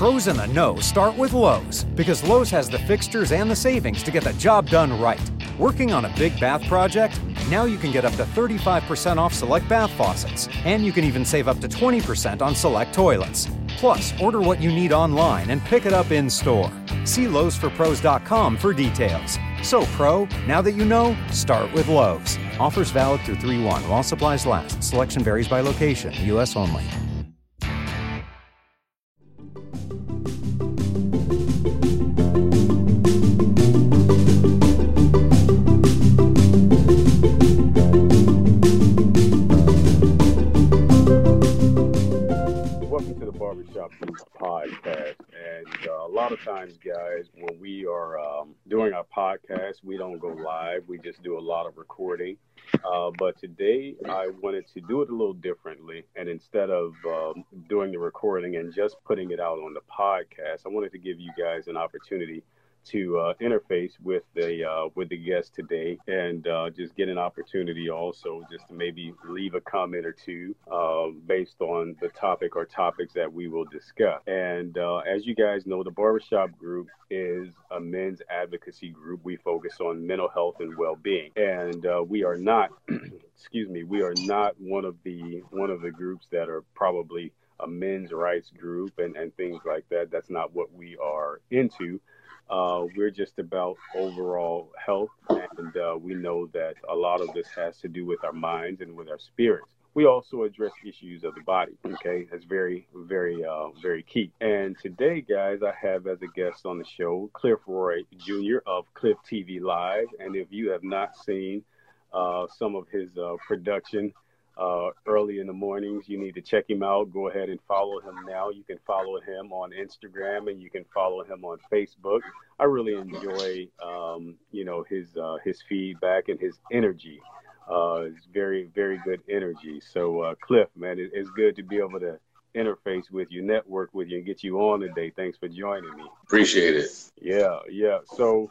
Pros in the know start with Lowe's because Lowe's has the fixtures and the savings to get the job done right. Working on a big bath project? Now you can get up to 35% off select bath faucets, and you can even save up to 20% on select toilets. Plus, order what you need online and pick it up in store. See Lowe'sForPros.com for details. So, Pro, now that you know, start with Lowe's. Offers valid through 3 1 while supplies last. Selection varies by location, U.S. only. Don't go live. We just do a lot of recording. Uh, but today, I wanted to do it a little differently. And instead of um, doing the recording and just putting it out on the podcast, I wanted to give you guys an opportunity to uh, interface with the uh, with the guest today and uh, just get an opportunity also just to maybe leave a comment or two uh, based on the topic or topics that we will discuss. And uh, as you guys know, the Barbershop Group is a men's advocacy group. We focus on mental health and well-being, and uh, we are not, excuse me, we are not one of the one of the groups that are probably a men's rights group and, and things like that. That's not what we are into. Uh, we're just about overall health, and uh, we know that a lot of this has to do with our minds and with our spirits. We also address issues of the body. Okay, that's very, very, uh, very key. And today, guys, I have as a guest on the show Cliff Roy Jr. of Cliff TV Live. And if you have not seen uh, some of his uh, production, uh, early in the mornings. You need to check him out. Go ahead and follow him now. You can follow him on Instagram and you can follow him on Facebook. I really enjoy, um, you know, his uh, his feedback and his energy. Uh, it's very very good energy. So uh, Cliff, man, it, it's good to be able to interface with you, network with you, and get you on today. Thanks for joining me. Appreciate it. Yeah, yeah. So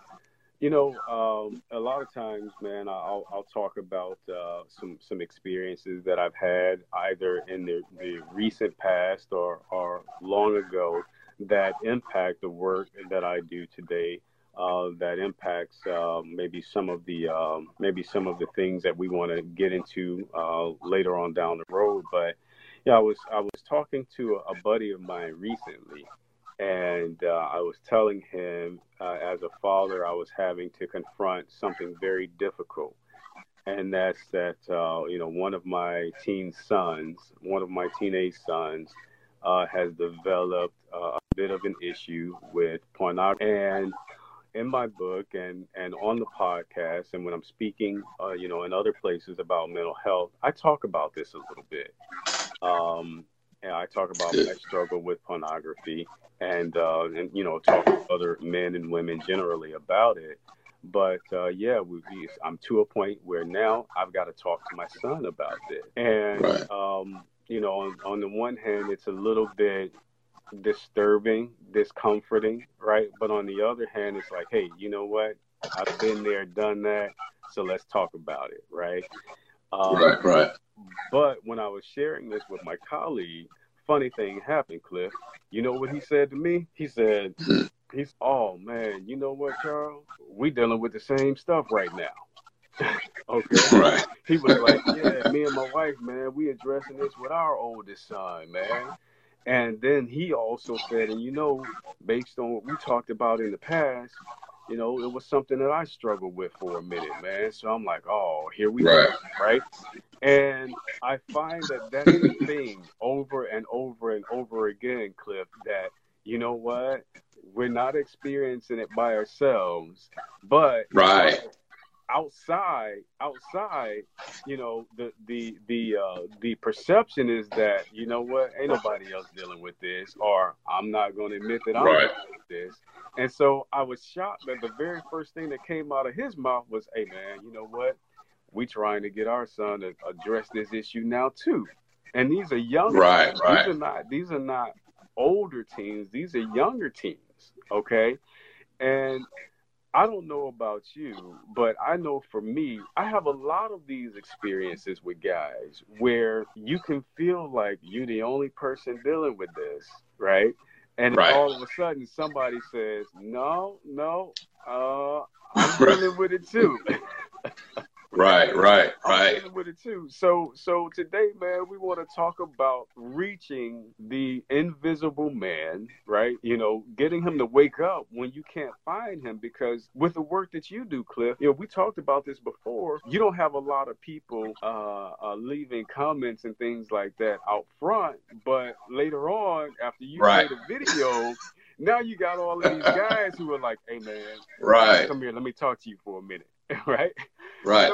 you know, um, a lot of times, man, I'll, I'll talk about uh, some some experiences that I've had either in the, the recent past or, or long ago that impact the work that I do today. Uh, that impacts uh, maybe some of the um, maybe some of the things that we want to get into uh, later on down the road. But yeah, I was I was talking to a buddy of mine recently, and uh, I was telling him, uh, as a father, I was having to confront something very difficult, and that's that uh, you know one of my teen sons, one of my teenage sons, uh, has developed uh, a bit of an issue with pornography, and in my book and and on the podcast, and when I'm speaking, uh, you know, in other places about mental health, I talk about this a little bit. Um, and I talk about my struggle with pornography and uh, and you know talk to other men and women generally about it. But uh, yeah, we, we, I'm to a point where now I've got to talk to my son about this. And Right. um, you know, on, on the one hand, it's a little bit disturbing, discomforting, right? But on the other hand, it's like, hey, you know what? I've been there, done that, so let's talk about it, right? Um, Right, right. but when I was sharing this with my colleague, funny thing happened, Cliff. You know what he said to me? He said, "He's oh man, you know what, Charles? We dealing with the same stuff right now." okay. Right. He was like, "Yeah, me and my wife, man, we addressing this with our oldest son, man." And then he also said, and you know, based on what we talked about in the past, you know, it was something that I struggled with for a minute, man. So I'm like, oh, here we Right. go, right? And I find that that's the thing over and over and over again, Cliff, that, you know what? We're not experiencing it by ourselves, but Right. Outside outside you know the the the uh the perception is that you know what ain't nobody else dealing with this or i'm not going to admit that i'm Right. dealing with this and so i was shocked that the very first thing that came out of his mouth was hey man you know what we trying to get our son to address this issue now too and these are young Right, teens. right. these are not these are not older teens these are younger teens okay and I don't know about you, but I know for me, I have a lot of these experiences with guys where you can feel like you're the only person dealing with this, right? and right. all of a sudden somebody says, "No, no, uh, I'm dealing with it too." Right, right, right. with it too. So, so today, man, we want to talk about reaching the invisible man, right? You know, getting him to wake up when you can't find him, because with the work that you do, Cliff, you know, we talked about this before. You don't have a lot of people uh, uh, leaving comments and things like that out front, but later on, after you right. made a video. now you got all of these guys who are like, "Hey, man, right? Come here, let me talk to you for a minute." right? Right.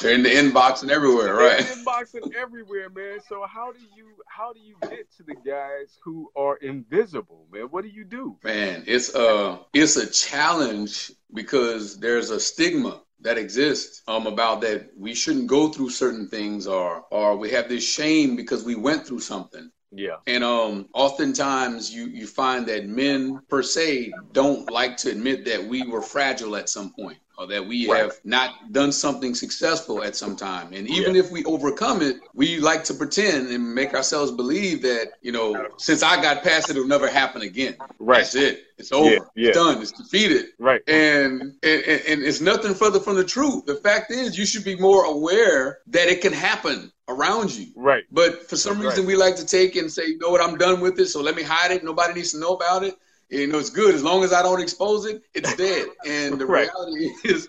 They're in the inbox and everywhere, right? inbox and everywhere, man. So how do you how do you get to the guys who are invisible, man? What do you do? Man, it's a it's a challenge because there's a stigma that exists um, about that we shouldn't go through certain things or or we have this shame because we went through something. Yeah. And um oftentimes you you find that men per se don't like to admit that we were fragile at some point or that we right. have not done something successful at some time. And even yeah. if we overcome it, we like to pretend and make ourselves believe that, you know, since I got past it, it'll never happen again. Right. That's it. It's over. Yeah. Yeah. It's done. It's defeated. Right. And, and and it's nothing further from the truth. The fact is you should be more aware that it can happen around you. Right. But for some reason right. we like to take and say, you know what, I'm done with it, so let me hide it. Nobody needs to know about it you know, it's good as long as I don't expose it. It's dead, and the right. reality is,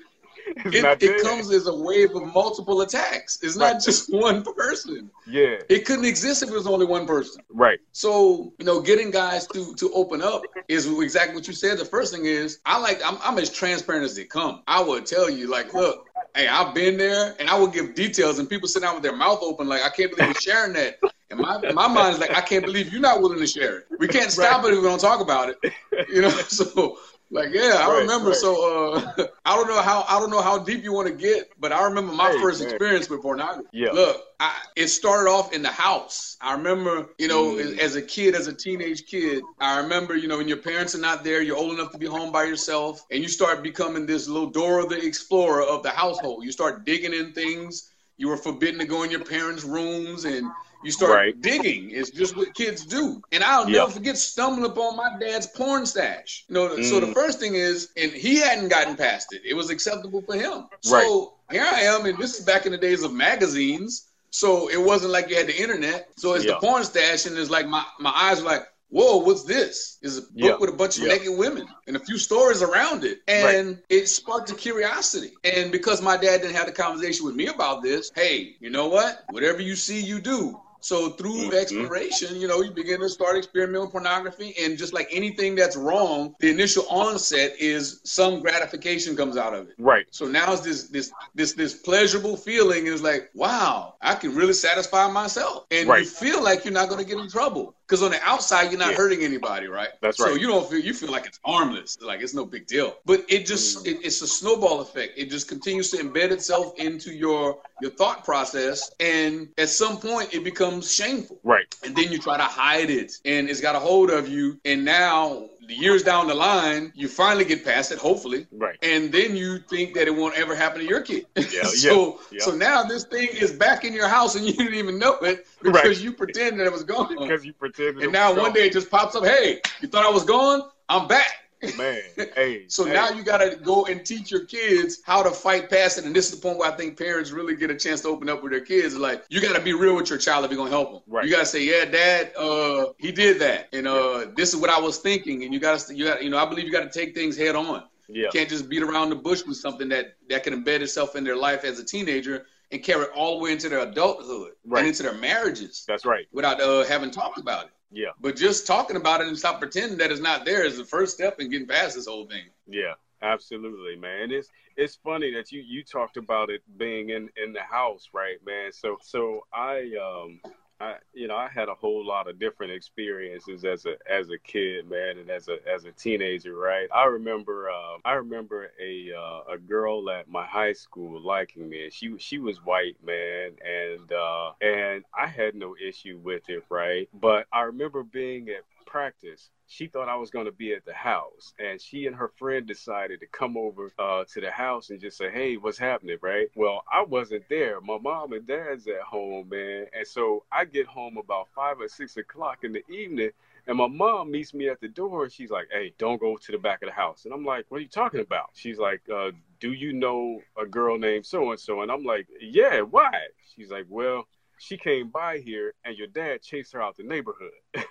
it, it comes as a wave of multiple attacks. It's right. not just one person. Yeah, it couldn't exist if it was only one person. Right. So you know, getting guys to to open up is exactly what you said. The first thing is, I like I'm, I'm as transparent as they come. I would tell you, like, look, hey, I've been there, and I will give details, and people sit down with their mouth open, like, I can't believe you're sharing that. And my my mind is like, I can't believe you're not willing to share it. We can't stop right. it if we don't talk about it. You know, so like yeah, I right, remember. Right. So uh, I don't know how I don't know how deep you want to get, but I remember my hey, first man. experience with pornography. Yeah. Look, I, it started off in the house. I remember, you know, mm. as a kid, as a teenage kid, I remember, you know, when your parents are not there, you're old enough to be home by yourself, and you start becoming this little Dora the Explorer of the household. You start digging in things. You were forbidden to go in your parents' rooms and you start right. digging. It's just what kids do. And I'll yep. never forget stumbling upon my dad's porn stash. You know, mm. so the mm. first thing is, and he hadn't gotten past it. It was acceptable for him. So right. here I am, and this is back in the days of magazines. So it wasn't like you had the internet. So it's yep. the porn stash, and it's like my, my eyes were like, whoa, what's this? Is a book yep. with a bunch of yep. naked women and a few stories around it. And right. it sparked a curiosity. And because my dad didn't have the conversation with me about this, hey, you know what? Whatever you see, you do. So through mm-hmm. exploration, you know, you begin to start experimenting with pornography, and just like anything that's wrong, the initial onset is some gratification comes out of it. Right. So now it's this this this this pleasurable feeling is like, wow, I can really satisfy myself, and right. you feel like you're not going to get in trouble because on the outside you're not yeah. hurting anybody, right? That's right. So you don't feel you feel like it's harmless, like it's no big deal. But it just mm. it, it's a snowball effect. It just continues to embed itself into your your thought process, and at some point it becomes shameful. Right. And then you try to hide it, and it's got a hold of you, and now the years down the line, you finally get past it, hopefully. Right. And then you think that it won't ever happen to your kid. Yeah. so yeah, so now this thing is back in your house and you didn't even know it because right. you pretended it was gone. Because you pretended. And now one day it just pops up. Hey, you thought I was gone? I'm back. Man, hey. so hey. now you got to go and teach your kids how to fight past it. And this is the point where I think parents really get a chance to open up with their kids. Like, you got to be real with your child if you're going to help them. Right. You got to say, yeah, dad, uh, he did that. And uh, this is what I was thinking. And you got to, you got, you know, I believe you got to take things head on. Yeah. You can't just beat around the bush with something that, that can embed itself in their life as a teenager and carry it all the way into their adulthood right. and into their marriages. That's right. Without uh, having talked about it. Yeah. But just talking about it and stop pretending that it's not there is the first step in getting past this whole thing. Yeah, absolutely, man. It's it's funny that you you talked about it being in in the house, right, man? So so I um I, you know, I had a whole lot of different experiences as a as a kid, man, and as a as a teenager, right? I remember, uh, I remember a uh, a girl at my high school liking me, she she was white, man, and uh, and I had no issue with it, right? But I remember being at practice she thought I was going to be at the house, and she and her friend decided to come over uh, to the house and just say, "Hey, what's happening?" Right? Well, I wasn't there. My mom and dad's at home, man, and so I get home about five or six o'clock in the evening, And my mom meets me at the door and she's like, Hey, don't go to the back of the house. And I'm like, What are you talking about? She's like, uh, Do you know a girl named so and so? And I'm like, Yeah, why? She's like, Well, she came by here and your dad chased her out the neighborhood.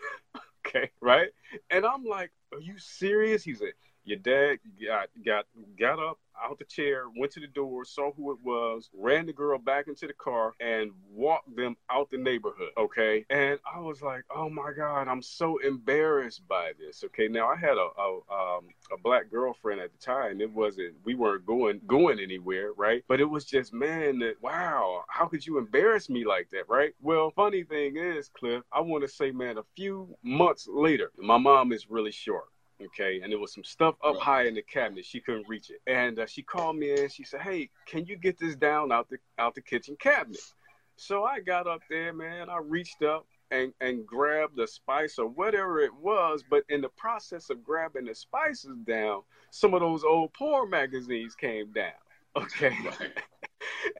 okay, right? And I'm like, Are you serious? He's like, Your dad got got got up out the chair, went to the door, saw who it was, ran the girl back into the car, and walked them out the neighborhood. Okay. And I was like, oh my God, I'm so embarrassed by this. Okay. Now I had a, a, um, a black girlfriend at the time. It wasn't, we weren't going, going anywhere. Right. But it was just, man, that, wow, how could you embarrass me like that? Right. Well, funny thing is, Cliff, I want to say, man, a few months later, my mom is really short okay and there was some stuff up right. high in the cabinet she couldn't reach it and uh, she called me and she said hey can you get this down out the out the kitchen cabinet so i got up there man i reached up and and grabbed the spice or whatever it was but in the process of grabbing the spices down some of those old porn magazines came down okay right.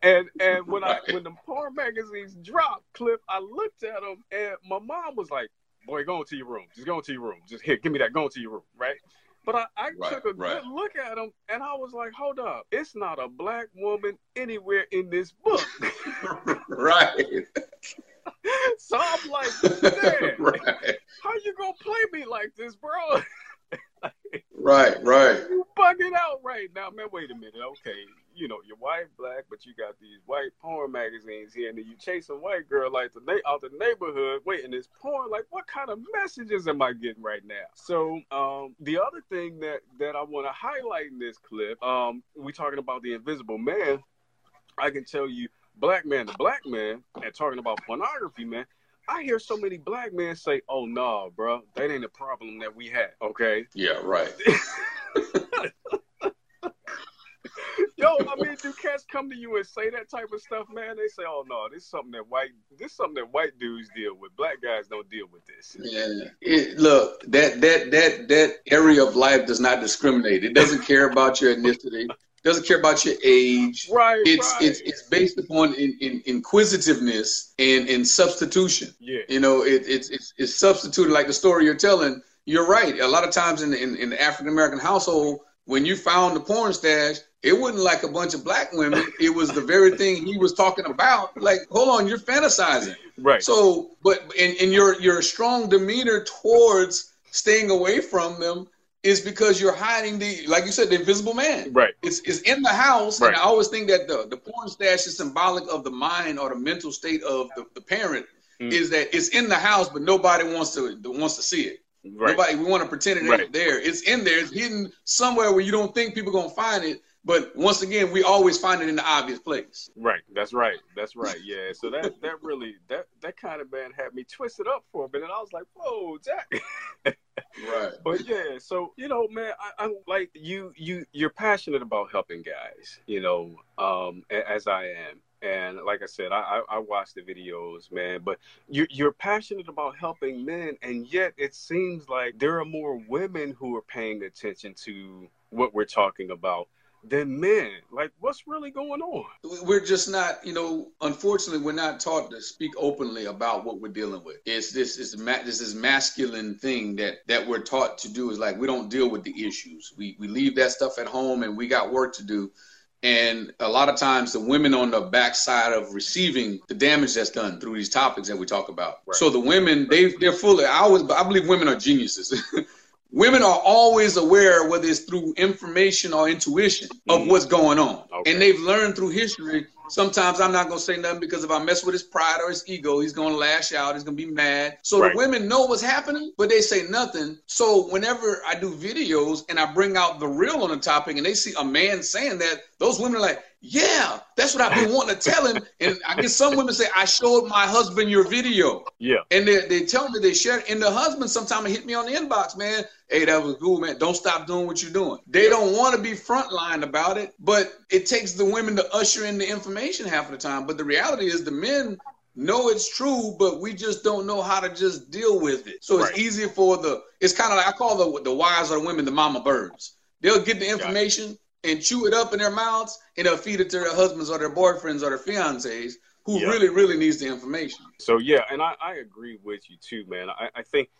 and and when right. i when the porn magazines dropped Cliff i looked at them and my mom was like boy, go into your room. Just go into your room. Just here, give me that. Go into your room, right? But I, I right, took a right. good look at him and I was like, hold up, it's not a black woman anywhere in this book. right. so I'm like, man, right. how you gonna play me like this, bro? Right, right. You bugging out right now, man. Wait a minute. Okay, you know, your wife black, but you got these white porn magazines here, and then you chase a white girl like the na- out the neighborhood, waiting this porn. Like, what kind of messages am I getting right now? So, um, the other thing that that I want to highlight in this clip, um, we talking about the invisible man. I can tell you, black man to black man, and talking about pornography, man. I hear so many black men say, "Oh no, nah, bro, that ain't a problem that we had." Okay. Yeah. Right. Yo, I mean, do cats come to you and say that type of stuff, man? They say, "Oh no, this is something that white, this is something that white dudes deal with. Black guys don't deal with this." Yeah, it, look, that that that that area of life does not discriminate. It doesn't care about your ethnicity. Doesn't care about your age. Right. It's right. it's it's based upon in, in, inquisitiveness and and substitution. Yeah. You know, it, it's it's it's substituted like the story you're telling. You're right. A lot of times in in, in the African American household, when you found the porn stash, it wasn't like a bunch of black women. It was the very thing he was talking about. Like, hold on, you're fantasizing. Right. So, but in, in your your strong demeanor towards staying away from them is because you're hiding the, like you said, the invisible man. Right. It's, it's in the house. Right. And I always think that the, the porn stash is symbolic of the mind or the mental state of the, the parent mm. is that it's in the house, but nobody wants to wants to see it. Right. Nobody, we want to pretend it ain't there. It's in there. It's hidden somewhere where you don't think people are going to find it but once again, we always find it in the obvious place. Right. That's right. That's right. Yeah. So that that really that that kind of man had me twisted up for a minute. I was like, whoa, Jack. right. But yeah. So you know, man, I, am like you. You you're passionate about helping guys. You know, um, as I am. And like I said, I, I, I watch the videos, man. But you're, you're passionate about helping men, and yet it seems like there are more women who are paying attention to what we're talking about than men. Like, what's really going on? We're just not, you know. Unfortunately, we're not taught to speak openly about what we're dealing with. It's this is this is masculine thing that that we're taught to do. Is like we don't deal with the issues. We we leave that stuff at home, and we got work to do. And a lot of times, the women on the backside of receiving the damage that's done through these topics that we talk about. Right. So the women, they they're fully. I always, I believe women are geniuses. women are always aware, whether it's through information or intuition, of mm-hmm. what's going on. Okay. And they've learned through history. Sometimes I'm not going to say nothing because if I mess with his pride or his ego, he's going to lash out. He's going to be mad. So right. the women know what's happening, but they say nothing. So whenever I do videos and I bring out the real on the topic and they see a man saying that, those women are like, yeah, that's what I've been wanting to tell him. And I guess some women say, I showed my husband your video. Yeah. And they, they tell me they share. And the husband sometimes hit me on the inbox, man. Hey, that was cool, man. Don't stop doing what you're doing. They don't want to be frontline about it, but it takes the women to usher in the information half of the time. But the reality is the men know it's true, but we just don't know how to just deal with it. So right. it's easier for the, it's kind of like I call the, the wives or the women the mama birds. They'll get the information and chew it up in their mouths and they'll feed it to their husbands or their boyfriends or their fiancés who really, really needs the information. So yeah, and I, I agree with you too, man. I, I think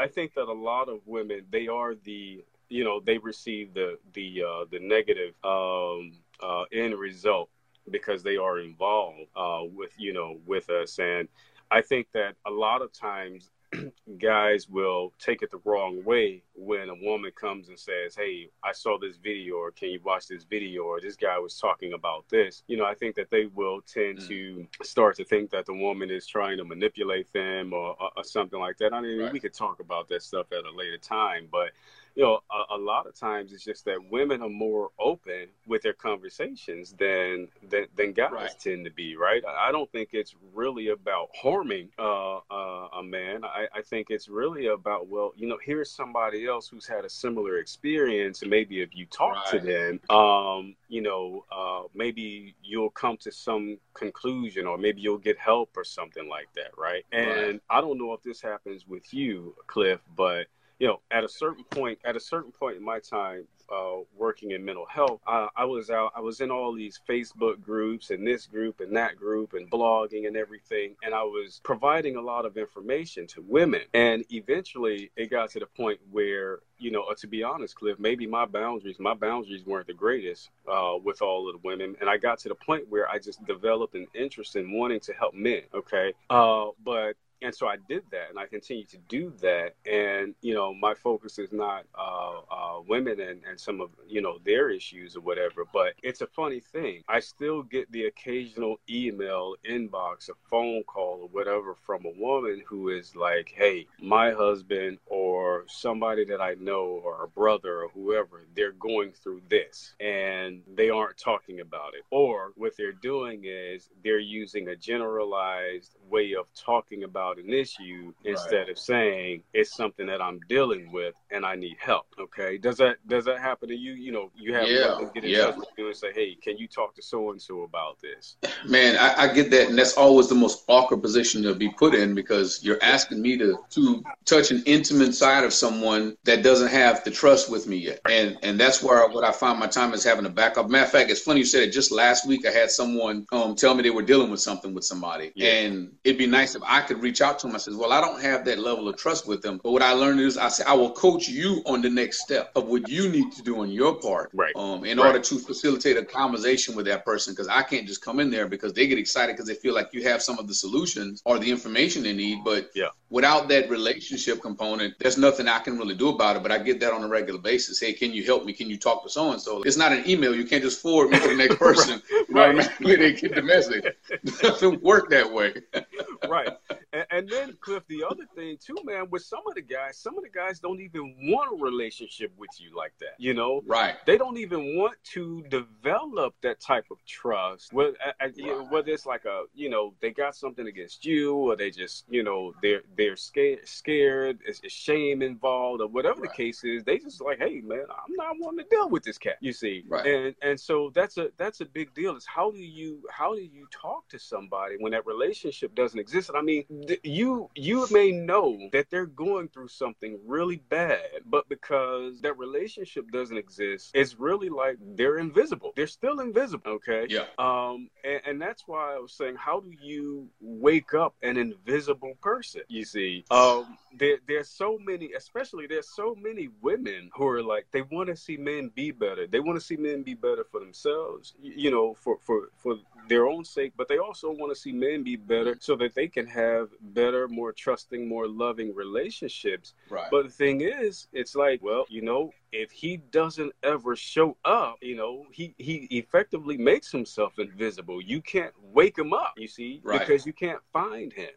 I think that a lot of women they are the you know they receive the the uh, the negative um, uh, end result because they are involved uh, with you know with us and I think that a lot of times guys will take it the wrong way when a woman comes and says, Hey, I saw this video, or can you watch this video, or this guy was talking about this. You know, I think that they will tend mm. to start to think that the woman is trying to manipulate them or, or something like that. I mean, right. we could talk about that stuff at a later time, but you know, a, a, lot of times it's just that women are more open with their conversations than than, than guys right. tend to be, right? I don't think it's really about harming uh, uh, a man. I, I, think it's really about, well, you know, here's somebody else who's had a similar experience, and maybe if you talk right. to them, um, you know, uh, maybe you'll come to some conclusion, or maybe you'll get help or something like that, right? And right. I don't know if this happens with you, Cliff, but you know, at a certain point, at a certain point in my time uh, working in mental health, I, I was out, I was in all these Facebook groups and this group and that group and blogging and everything, and I was providing a lot of information to women. And eventually, it got to the point where, you know, uh, to be honest, Cliff, maybe my boundaries, my boundaries weren't the greatest uh, with all of the women, and I got to the point where I just developed an interest in wanting to help men. Okay, uh, but and so I did that, and I continue to do that. And you know, my focus is not uh, uh, women and, and some of you know their issues or whatever. But it's a funny thing. I still get the occasional email, inbox, a phone call, or whatever from a woman who is like, "Hey, my husband or somebody that I know or a brother or whoever, they're going through this, and they aren't talking about it, or what they're doing is they're using a generalized way of talking about." About an issue instead right. of saying it's something that I'm dealing with and I need help. Okay. Does that does that happen to you? You know, you have yeah. get in yeah. touch with you and say, Hey, can you talk to so and so about this? Man, I, I, get that and that's always the most awkward position to be put in because you're asking me to to touch an intimate side of someone that doesn't have the trust with me yet. And and that's where what I find my time is having a backup. Matter of fact, it's funny you said it just last week I had someone um tell me they were dealing with something with somebody. Yeah. And it'd be nice if I could reach out to him. I says, well, I don't have that level of trust with them. But what I learned is I said, I will coach you on the next step of what you need to do on your part. Right. Um, in right. order to facilitate a conversation with that person. Cause I can't just come in there because they get excited because they feel like you have some of the solutions or the information they need. But yeah. Without that relationship component, there's nothing I can really do about it. But I get that on a regular basis. Hey, can you help me? Can you talk to so and so? It's not an email. You can't just forward me to the next person. right. You know mean? They get the message. It doesn't work that way. right. And, and then Cliff, the other thing too, man, with some of the guys, some of the guys don't even want a relationship with you like that. You know, right? They don't even want to develop that type of trust. Whether, right. whether it's like a, you know, they got something against you, or they just, you know, they're they're scared, scared, it's, it's shame involved, or whatever right. the case is. They just like, hey, man, I'm not wanting to deal with this cat. You see, right? And and so that's a that's a big deal. Is how do you how do you talk to somebody when that relationship doesn't exist? And I mean, you you may know that they're going through something really bad, but because that relationship doesn't exist, it's really like they're invisible. They're still invisible. Okay. Yeah. Um, and, and that's why I was saying, how do you wake up an invisible person? You see, um, there there's so many, especially there's so many women who are like they want to see men be better. They want to see men be better for themselves. You know, for for for their own sake, but they also want to see men be better so that they can have better more trusting, more loving relationships. Right. But the thing is, it's like, well, you know, if he doesn't ever show up, you know, he he effectively makes himself invisible. You can't wake him up, you see, right. because you can't find him.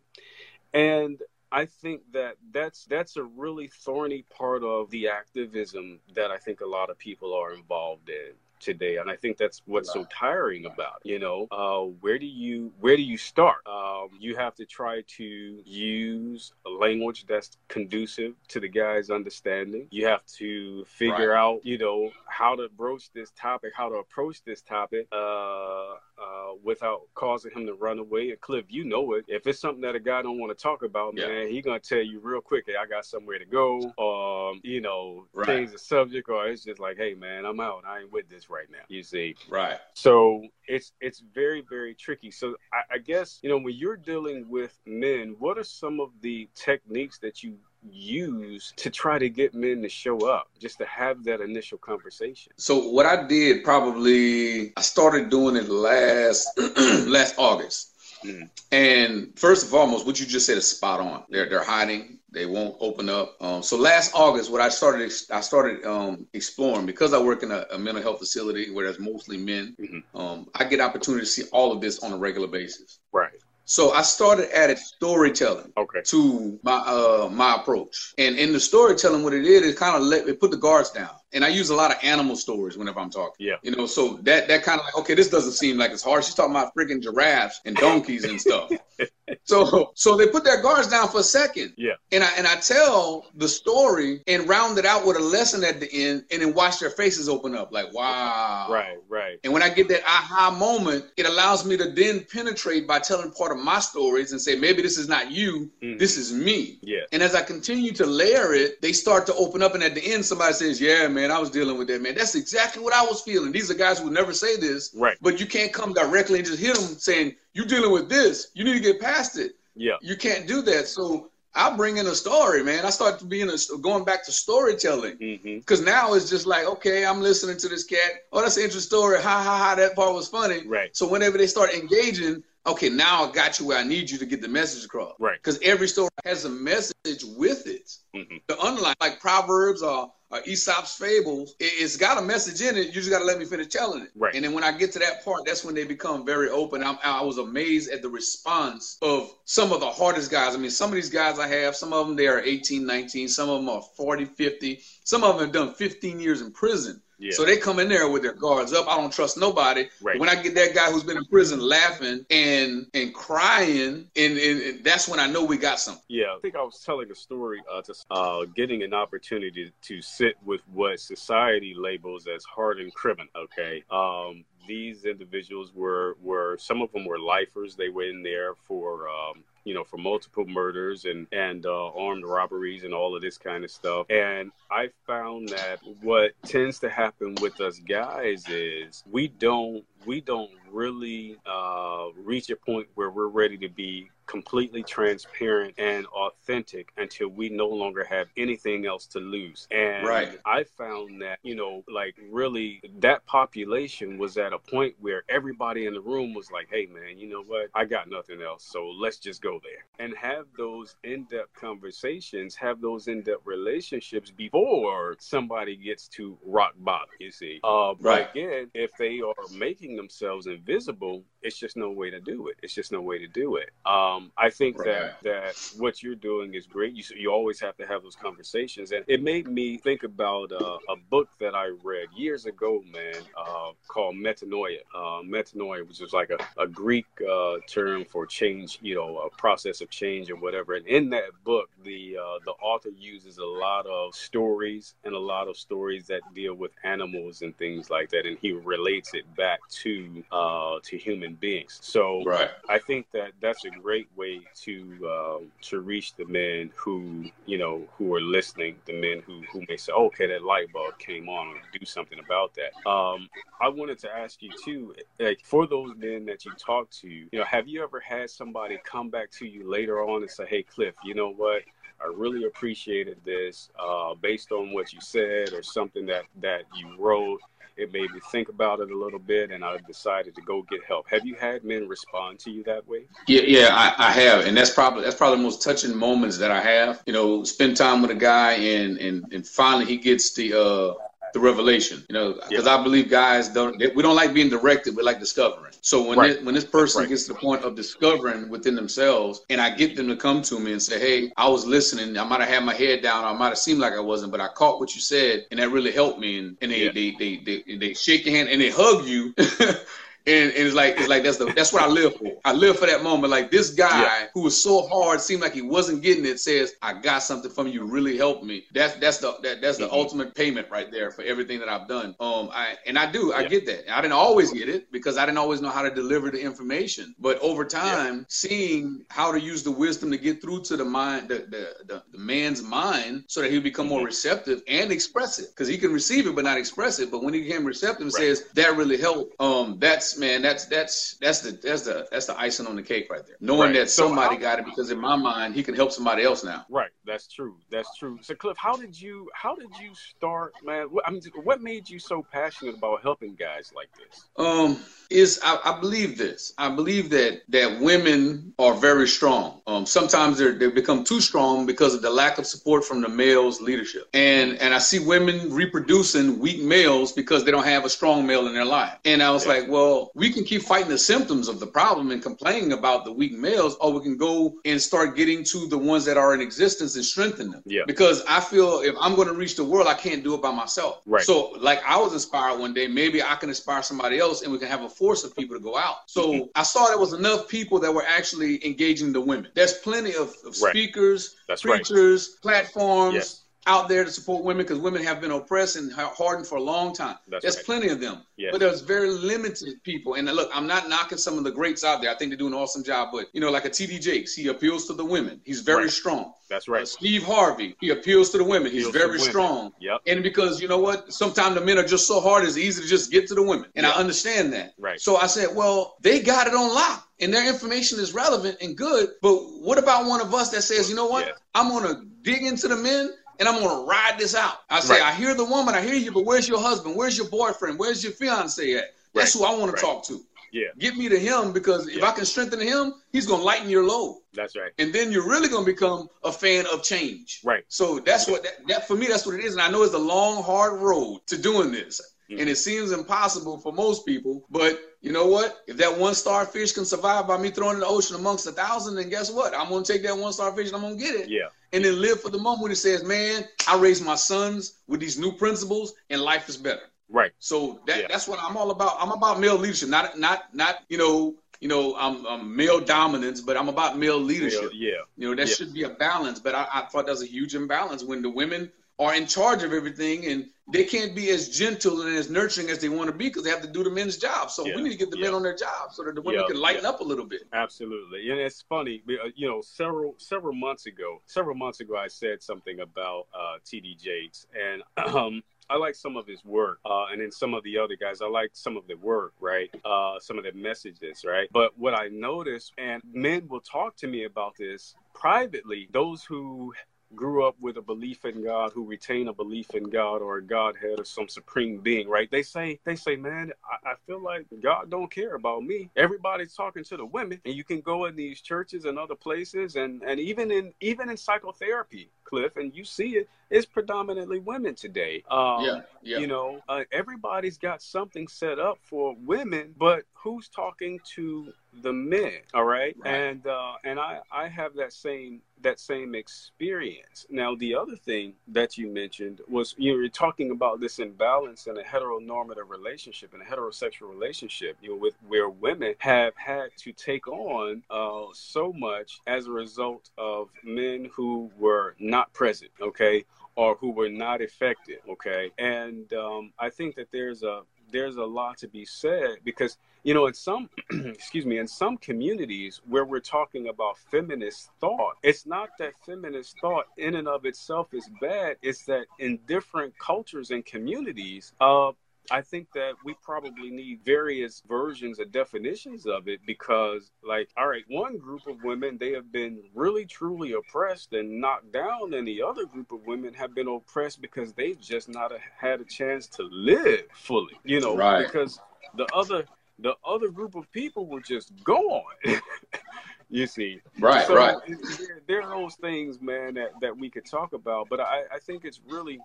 And I think that that's that's a really thorny part of the activism that I think a lot of people are involved in today and i think that's what's so tiring about it. you know uh, where do you where do you start um, you have to try to use a language that's conducive to the guy's understanding you have to figure right. out you know how to broach this topic how to approach this topic uh, uh, without causing him to run away. And Cliff, you know it. If it's something that a guy don't want to talk about, yeah. man, he gonna tell you real quick, hey, I got somewhere to go, um, you know, right. change the subject, or it's just like, hey, man, I'm out. I ain't with this right now. You see, right? So it's it's very very tricky. So I, I guess you know when you're dealing with men, what are some of the techniques that you use to try to get men to show up, just to have that initial conversation? So what I did probably I started doing it last last August. Mm. And first and foremost, what you just said is spot on. They're they're hiding. They won't open up. Um, so last August, what I started I started um, exploring because I work in a, a, mental health facility where there's mostly men. Mm-hmm. Um, I get opportunity to see all of this on a regular basis. Right. So I started adding storytelling okay. to my uh, my approach, and in the storytelling, what it did is kind of let it put the guards down and I use a lot of animal stories whenever I'm talking. Yeah. You know, so that that kind of like, okay, this doesn't seem like it's hard. She's talking about freaking giraffes and donkeys and stuff. so so they put their guards down for a second. Yeah. And I and I tell the story and round it out with a lesson at the end and then watch their faces open up like, wow. Right, right. And when I get that aha moment, it allows me to then penetrate by telling part of my stories and say, maybe this is not you, mm. this is me. Yeah. And as I continue to layer it, they start to open up and at the end somebody says, Yeah, man man. I was dealing with that, man. That's exactly what I was feeling. These are guys who would never say this, right? But you can't come directly and just hit them saying you're dealing with this. You need to get past it. Yeah, you can't do that. So I bring in a story, man. I start being a, going back to storytelling because mm-hmm. now it's just like, okay, I'm listening to this cat. Oh, that's an interesting story. Ha ha ha! That part was funny. Right. So whenever they start engaging, okay, now I got you where I need you to get the message across. Right. Because every story has a message with it. Mm-hmm. The underline, like Proverbs or, or Aesop's fables, it, has got a message in it. You just got to let me finish telling it. Right. And then when I get to that part, that's when they become very open. I'm, I was amazed at the response of some of the hardest guys. I mean, some of these guys I have, some of them they are 18, 19, some of them are 40, 50, some of them have done 15 years in prison. Yeah. So they come in there with their guards up. I don't trust nobody. Right. When I get that guy who's been in prison laughing and and crying, and, and, and that's when I know we got something. Yeah, I think I was telling a story, uh, just uh, getting an opportunity to sit with what society labels as hardened criminal. Okay, um, these individuals were were some of them were lifers. They were in there for um, you know, for multiple murders and and uh, armed robberies and all of this kind of stuff. And I found that what tends to happen with us guys is we don't we don't really uh, reach a point where we're ready to be completely transparent and authentic until we no longer have anything else to lose. And right. I found that, you know, like really that population was at a point where everybody in the room was like, hey, man, you know what? I got nothing else. So let's just go there and have those in depth conversations, have those in depth relationships before somebody gets to rock bottom, you see. Uh, right. again, if they are making themselves invisible, it's just no way to do it. It's just no way to do it. Um, I think right. that that what you're doing is great. You you always have to have those conversations, and it made me think about uh, a book that I read years ago, man, uh, called Metanoia. Uh, metanoia, which is like a, a Greek uh, term for change, you know, a process of change or whatever. And in that book, the uh, the author uses a lot of stories and a lot of stories that deal with animals and things like that, and he relates it back to uh, to human beings. So right. I think that that's a great way to uh, to reach the men who you know who are listening, the men who who may say, oh, "Okay, that light bulb came on," or do something about that. Um, I wanted to ask you too, like for those men that you talk to, you know, have you ever had somebody come back to you later on and say, "Hey, Cliff, you know what?" I really appreciated this uh, based on what you said or something that, that you wrote it made me think about it a little bit, and I decided to go get help. Have you had men respond to you that way? Yeah, yeah, I, I have, and that's probably that's probably the most touching moments that I have. You know, spend time with a guy, and and and finally he gets the uh the revelation. You know, because yeah. I believe guys don't we don't like being directed, we like discovering. So when right. this, when this person right. gets to the point of discovering within themselves, and I get them to come to me and say, "Hey, I was listening. I might have had my head down, I might have seemed like I wasn't, but I caught what you said, and that really helped me." And, and they, yeah. they, they, they they shake your hand and they hug you. And, and, it's like it's like that's the that's what I live for. I live for that moment. Like this guy yeah. who was so hard, seemed like he wasn't getting it. Says, "I got something from you. Really helped me." That's that's the that, that's the mm-hmm. ultimate payment right there for everything that I've done. Um, I and I do I yeah. get that. I didn't always get it because I didn't always know how to deliver the information. But over time, yeah. seeing how to use the wisdom to get through to the mind, the the, the, the man's mind, so that he'll become mm-hmm. more receptive and express it because he can receive it but not express it. But when he became receptive, right. says that really helped. Um, that's that's man, that's that's that's the that's the that's the icing on the cake right there. Knowing Right. that So somebody how- got it because in my mind he can help somebody else now. Right, that's true. That's true. So, Cliff, how did you how did you start, man? What, I mean, what made you so passionate about helping guys like this? Um, is I, I believe this. I believe that that women are very strong. Um, sometimes they they become too strong because of the lack of support from the male's leadership. And and I see women reproducing weak males because they don't have a strong male in their life. And I was Yeah. like, well, we can keep fighting the symptoms of the problem and complaining about the weak males, or we can go and start getting to the ones that are in existence and strengthen them. Yeah. Because I feel if I'm going to reach the world, I can't do it by myself. Right. So like I was inspired one day, maybe I can inspire somebody else and we can have a force of people to go out. So Mm-hmm. I saw there was enough people that were actually engaging the women. There's plenty of, of Right. speakers, That's right. preachers, platforms Yes. Out there to support women because women have been oppressed and hardened for a long time. That's There's right. plenty of them. Yes. But there's very limited people. And look, I'm not knocking some of the greats out there. I think they do an awesome job. But you know, like a TD Jakes, he appeals to the women. He's very Right. strong. That's Uh, right. Steve Harvey, he appeals to the women. He's very women. strong. Yep. And because you know what, sometimes the men are just so hard, it's easy to just get to the women. And I understand that. Right. So I said, well, they got it on lock. And their information is relevant and good. But what about one of us that says, you know what? Yeah. I'm gonna dig into the men and I'm gonna ride this out. I say, Right. I hear the woman, I hear you, but where's your husband? Where's your boyfriend? Where's your fiance at? That's Right. who I want Right. to talk to. Yeah, Get me to him because if Yeah. I can strengthen him, he's gonna lighten your load that's right. and then you're really going to become a fan of change. Right. So that's what that, that for me. That's what it is, and I know it's a long, hard road to doing this, Mhm. and it seems impossible for most people. But you know what? If that one starfish can survive by me throwing in the ocean amongst a thousand, then guess what? I'm going to take that one starfish and I'm going to get it, Yeah. and then live for the moment when it says, "Man, I raised my sons with these new principles, and life is better." Right. So that Yeah. that's what I'm all about. I'm about male leadership, not not not you know you know I'm, I'm male dominance, but I'm about male leadership. Yeah. You know, there Yeah. should be a balance, but I, I thought there's a huge imbalance when the women are in charge of everything and they can't be as gentle and as nurturing as they want to be because they have to do the men's job. So Yeah. we need to get the Yeah. men on their job so that the women Yeah. can lighten up a little bit. Absolutely, and it's funny. uh, You know, several several months ago, several months ago, I said something about uh, T.D. Jakes, and um, I like some of his work, uh, and then some of the other guys. I like some of their work, right? Uh, some of their messages, right? But what I noticed, and men will talk to me about this privately. Those who grew up with a belief in God, who retain a belief in God or a Godhead or some supreme being, right? They say, they say, man, I, I feel like God don't care about me. Everybody's talking to the women, and you can go in these churches and other places, and and even in even in psychotherapy, Cliff, and you see it, it's predominantly women today. Um, yeah, yeah. you know, uh, everybody's got something set up for women, but who's talking to the men? All right, Right. and uh, and I I have that same that same experience. Now, the other thing that you mentioned was you were talking about this imbalance in a heteronormative relationship, in a heterosexual relationship, you know, with where women have had to take on uh, so much as a result of men who were not present. Okay, or who were not affected, Okay, and um, I think that there's a there's a lot to be said because you know in some excuse me in some communities where we're talking about feminist thought it's not that feminist thought in and of itself is bad it's that in different cultures and communities uh I think that we probably need various versions or definitions of it because, like, all right, one group of women, they have been really truly oppressed and knocked down, and the other group of women have been oppressed because they've just not had a chance to live fully, you know, Right. because the other the other group of people were just gone. you see, right, so right. There, there are those things, man, that, that we could talk about. But I, I think it's really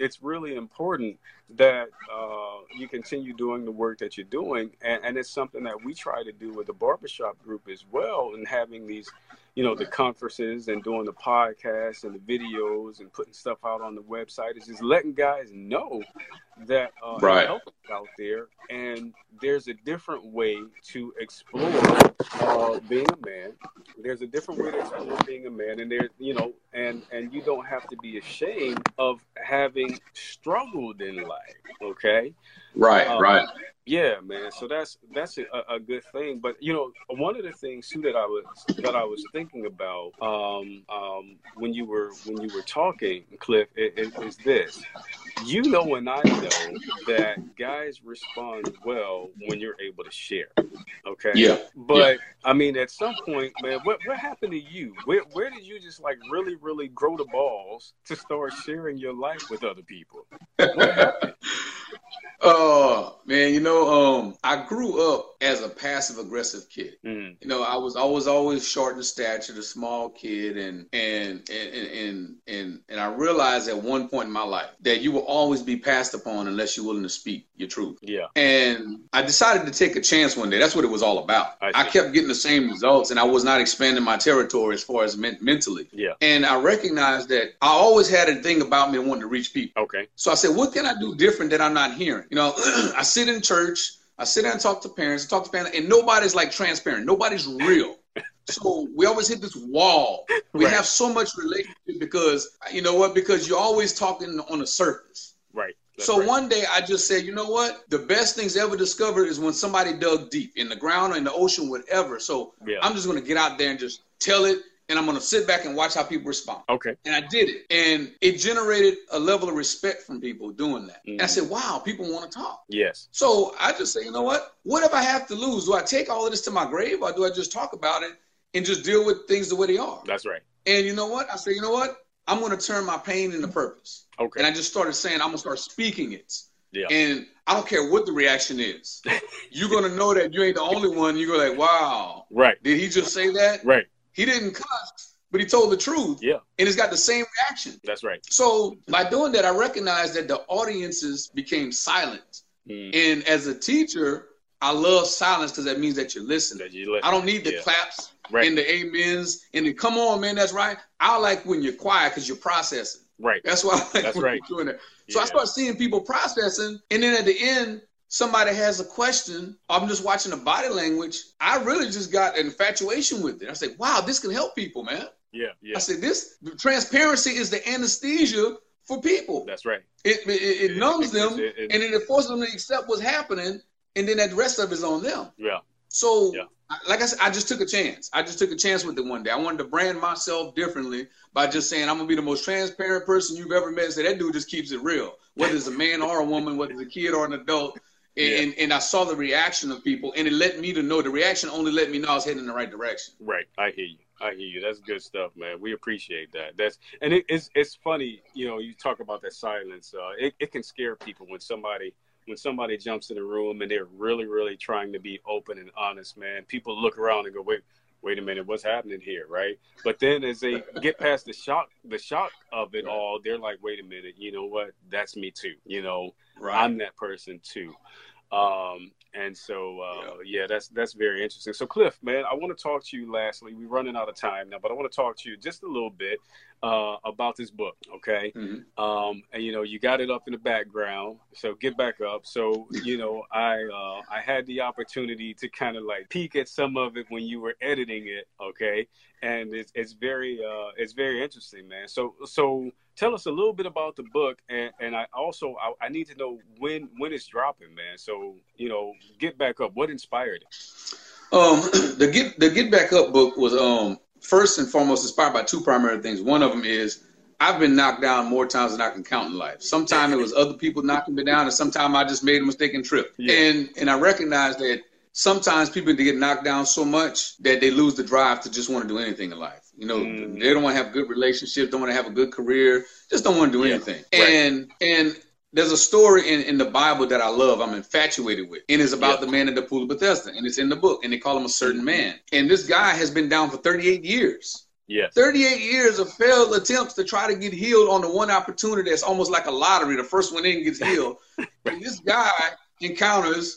it's really important that uh, you continue doing the work that you're doing, and, and it's something that we try to do with the barbershop group as well, and having these, you know, the conferences and doing the podcasts and the videos and putting stuff out on the website is just letting guys know that uh, Right. help is out there, and there's a different way to explore uh, being a man. There's a different way to explore being a man, and there, you know, and and you don't have to be ashamed of having struggled in life. Okay, Right, Um, right. Yeah, man. So that's that's a, a good thing. But you know, one of the things too that I was that I was thinking about um, um, when you were when you were talking, Cliff, is, is this. you know and I know that guys respond well when you're able to share. Okay. Yeah. But yeah. I mean, at some point, man, what what happened to you? Where where did you just like really really grow the balls to start sharing your life with other people? What happened? Oh man, you know, um, I grew up as a passive aggressive kid. Mm. You know, I was always always short in stature, a small kid, and and and and and and I realized at one point in my life that you will always be passed upon unless you're willing to speak your truth. Yeah. And I decided to take a chance one day. That's what it was all about. I, I kept getting the same results, and I was not expanding my territory as far as men- mentally. Yeah. And I recognized that I always had a thing about me wanting to reach people. Okay. So I said, what can I do different that I'm not hearing? You know, I sit in church, I sit down and talk to parents, talk to family, and nobody's like transparent. Nobody's real. so we always hit this wall. We right. have so much relationship because you know what? Because you're always talking on the surface. Right. That's so right. one day I just said, you know what? The best things ever discovered is when somebody dug deep in the ground or in the ocean, whatever. So yeah. I'm just gonna get out there and just tell it and I'm gonna sit back and watch how people respond. Okay. And I did it, and it generated a level of respect from people doing that. Mm-hmm. And I said, "Wow, people want to talk." Yes. So I just say, you know what? What if I have to lose? Do I take all of this to my grave, or do I just talk about it and just deal with things the way they are? That's right. And you know what? I say, you know what? I'm gonna turn my pain into purpose. Okay. And I just started saying, I'm gonna start speaking it. Yeah. And I don't care what the reaction is. You're gonna know that you ain't the only one. You go like, wow. Right. Did he just say that? Right. He didn't cuss, but he told the truth. Yeah. And it's got the same reaction. That's right. So by doing that, I recognized that the audiences became silent. Mm. And as a teacher, I love silence because that means that you're listening. That you listen. I don't need the yeah. claps right. and the amens and the come on, man, that's right. I like when you're quiet because you're processing. Right. That's why I like that's right. doing that. So yeah. I start seeing people processing, and then at the end, somebody has a question, I'm just watching the body language. I really just got an infatuation with it. I said, wow, this can help people, man. Yeah, yeah. I said, this transparency is the anesthesia for people. That's right. It it, it numbs them, it, it, and then it forces them to accept what's happening, and then that rest of it is on them. Yeah. So, yeah. like I said, I just took a chance. I just took a chance with it one day. I wanted to brand myself differently by just saying I'm gonna be the most transparent person you've ever met. Say that dude just keeps it real, whether it's a man or a woman, whether it's a kid or an adult. And, yeah. and, and I saw the reaction of people, and it let me to know the reaction only let me know I was heading in the right direction. Right, I hear you. I hear you. That's good stuff, man. We appreciate that. That's and it, it's it's funny, you know. You talk about that silence. Uh, it it can scare people when somebody when somebody jumps in the room and they're really really trying to be open and honest. Man, people look around and go, wait, wait a minute, what's happening here, right? But then as they get past the shock, the shock of it all, they're like, wait a minute, you know what? That's me too. You know, right. I'm that person too. Um, and so, uh, yeah. yeah. that's that's very interesting. So, Cliff, man, I want to talk to you. Lastly, we're running out of time now, but I want to talk to you just a little bit uh, about this book. Okay, mm-hmm. um, and you know, you got it up in the background, so get back up. So, you know, I uh, I had the opportunity to kind of like peek at some of it when you were editing it. Okay, and it's it's very uh, it's very interesting, man. So so tell us a little bit about the book, and, and I also I, I, need to know when when it's dropping, man. So you know, get back up. What inspired it? Um, the get the get back up book was um first and foremost inspired by two primary things. One of them is I've been knocked down more times than I can count in life. Sometimes it was other people knocking me down, and sometimes I just made a mistake and trip. Yeah. And and I recognize that sometimes people get knocked down so much that they lose the drive to just want to do anything in life. You know, mm. they don't want to have good relationships, don't want to have a good career, just don't want to do yeah. anything. Right. And and there's a story in, in the Bible that I love, I'm infatuated with. And it's about yeah. the man at the pool of Bethesda. And it's in the book. And they call him a certain man. And this guy has been down for 38 years. Yeah. 38 years of failed attempts to try to get healed on the one opportunity that's almost like a lottery. The first one in gets healed. and this guy encounters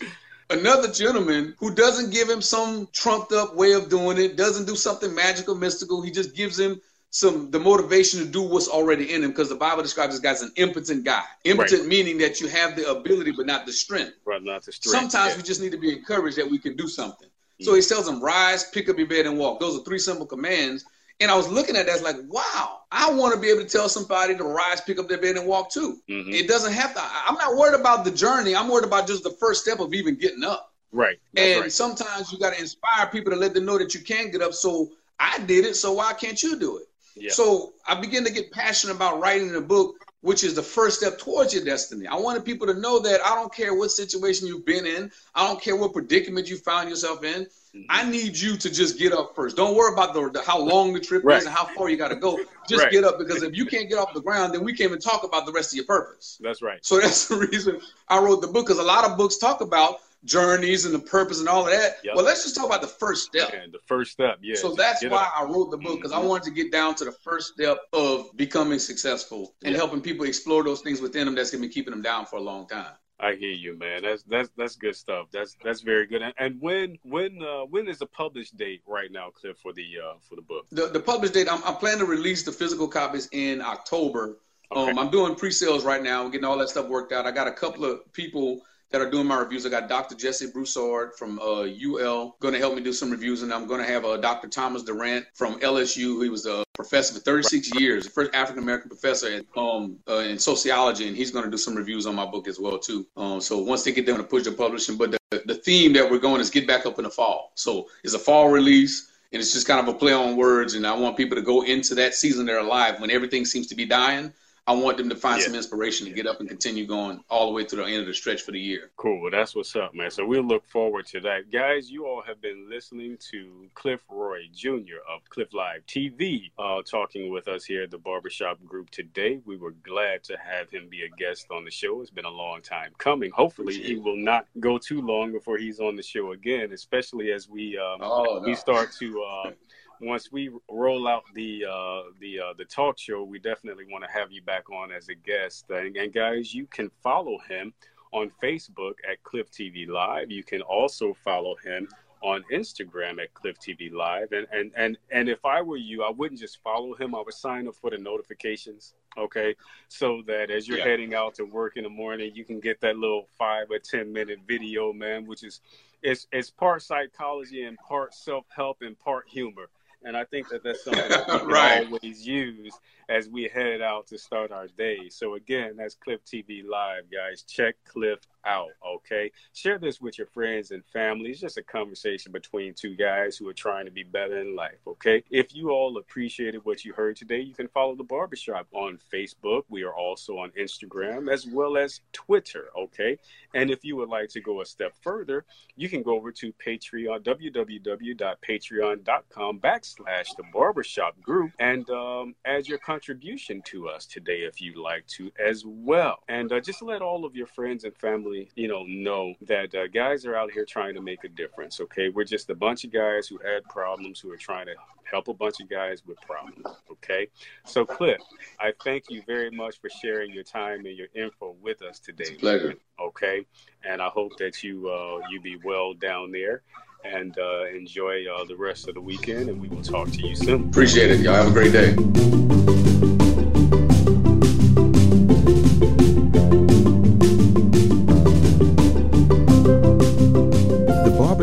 another gentleman who doesn't give him some trumped up way of doing it, doesn't do something magical, mystical. He just gives him some the motivation to do what's already in him because the Bible describes this guy as an impotent guy. Impotent right. meaning that you have the ability but not the strength. Right, not the strength. Sometimes yeah. we just need to be encouraged that we can do something. Mm-hmm. So he tells him, rise, pick up your bed, and walk. Those are three simple commands. And I was looking at that, like, wow, I want to be able to tell somebody to rise, pick up their bed, and walk too. Mm-hmm. It doesn't have to. I'm not worried about the journey. I'm worried about just the first step of even getting up. Right. That's and right. sometimes you got to inspire people to let them know that you can get up. So I did it. So why can't you do it? Yeah. So I began to get passionate about writing the book which is the first step towards your destiny. I wanted people to know that I don't care what situation you've been in, I don't care what predicament you found yourself in. Mm-hmm. I need you to just get up first. Don't worry about the, the how long the trip right. is and how far you got to go. Just right. get up because if you can't get off the ground, then we can't even talk about the rest of your purpose. That's right. So that's the reason I wrote the book because a lot of books talk about journeys and the purpose and all of that. Yep. Well, let's just talk about the first step. the first step, yeah. So that's why up. I wrote the book because mm-hmm. I wanted to get down to the first step of becoming successful and yep. helping people explore those things within them that's gonna be keeping them down for a long time. I hear you, man. That's that's that's good stuff. That's that's very good. And, and when when uh, when is the published date right now, Cliff, for the uh, for the book? The the published date. I'm, I'm planning to release the physical copies in October. Okay. Um, I'm doing pre-sales right now, getting all that stuff worked out. I got a couple of people that are doing my reviews. I got Dr. Jesse Broussard from uh, UL going to help me do some reviews, and I'm going to have uh, Dr. Thomas Durant from LSU. He was a professor for 36 years, the first African American professor in, um, uh, in sociology, and he's going to do some reviews on my book as well too. Um, so once they get done to push the publishing, but the, the theme that we're going is get back up in the fall. So it's a fall release and it's just kind of a play on words. And I want people to go into that season their life when everything seems to be dying. I want them to find yeah. some inspiration to get up and continue going all the way to the end of the stretch for the year. Cool. Well, that's what's up, man. So we'll look forward to that. Guys, you all have been listening to Cliff Roy Jr. of Cliff Live TV uh, talking with us here at the Barbershop Group today. We were glad to have him be a guest on the show. It's been a long time coming. Hopefully, he will not go too long before he's on the show again, especially as we um, oh, no. we start to. Uh, once we roll out the uh, the uh, the talk show, we definitely want to have you back on as a guest. And, and, guys, you can follow him on Facebook at Cliff TV Live. You can also follow him on Instagram at Cliff TV Live. And and and and if I were you, I wouldn't just follow him. I would sign up for the notifications. Okay, so that as you're yeah. heading out to work in the morning, you can get that little five or ten minute video, man, which is it's it's part psychology and part self help and part humor. And I think that that's something that we right. always use as we head out to start our day. So again, that's Cliff TV Live, guys. Check Cliff out, okay? Share this with your friends and family. It's just a conversation between two guys who are trying to be better in life, okay? If you all appreciated what you heard today, you can follow the barbershop on Facebook. We are also on Instagram as well as Twitter, okay? And if you would like to go a step further, you can go over to Patreon, www.patreon.com backslash the barbershop group and um, add your contribution to us today if you'd like to as well. And uh, just let all of your friends and family, you know, know that uh, guys are out here trying to make a difference. Okay, we're just a bunch of guys who had problems who are trying to help a bunch of guys with problems. Okay, so Cliff, I thank you very much for sharing your time and your info with us today. pleasure. Okay, and I hope that you uh, you be well down there and uh, enjoy uh, the rest of the weekend. And we will talk to you soon. Appreciate it. Y'all have a great day.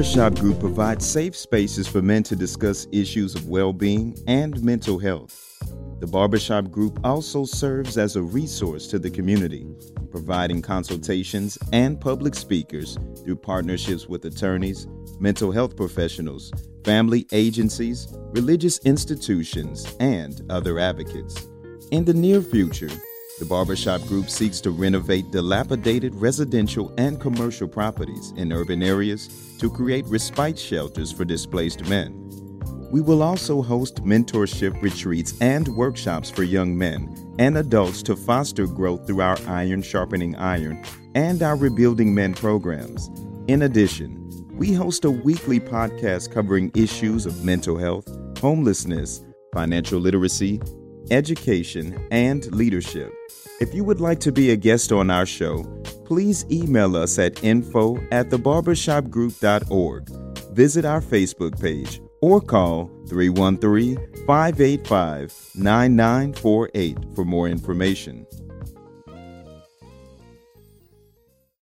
Barbershop Group provides safe spaces for men to discuss issues of well being and mental health. The Barbershop Group also serves as a resource to the community, providing consultations and public speakers through partnerships with attorneys, mental health professionals, family agencies, religious institutions, and other advocates. In the near future, the Barbershop Group seeks to renovate dilapidated residential and commercial properties in urban areas to create respite shelters for displaced men. We will also host mentorship retreats and workshops for young men and adults to foster growth through our Iron Sharpening Iron and our Rebuilding Men programs. In addition, we host a weekly podcast covering issues of mental health, homelessness, financial literacy, education, and leadership. If you would like to be a guest on our show, please email us at info at thebarbershopgroup.org. Visit our Facebook page or call 313 585 9948 for more information.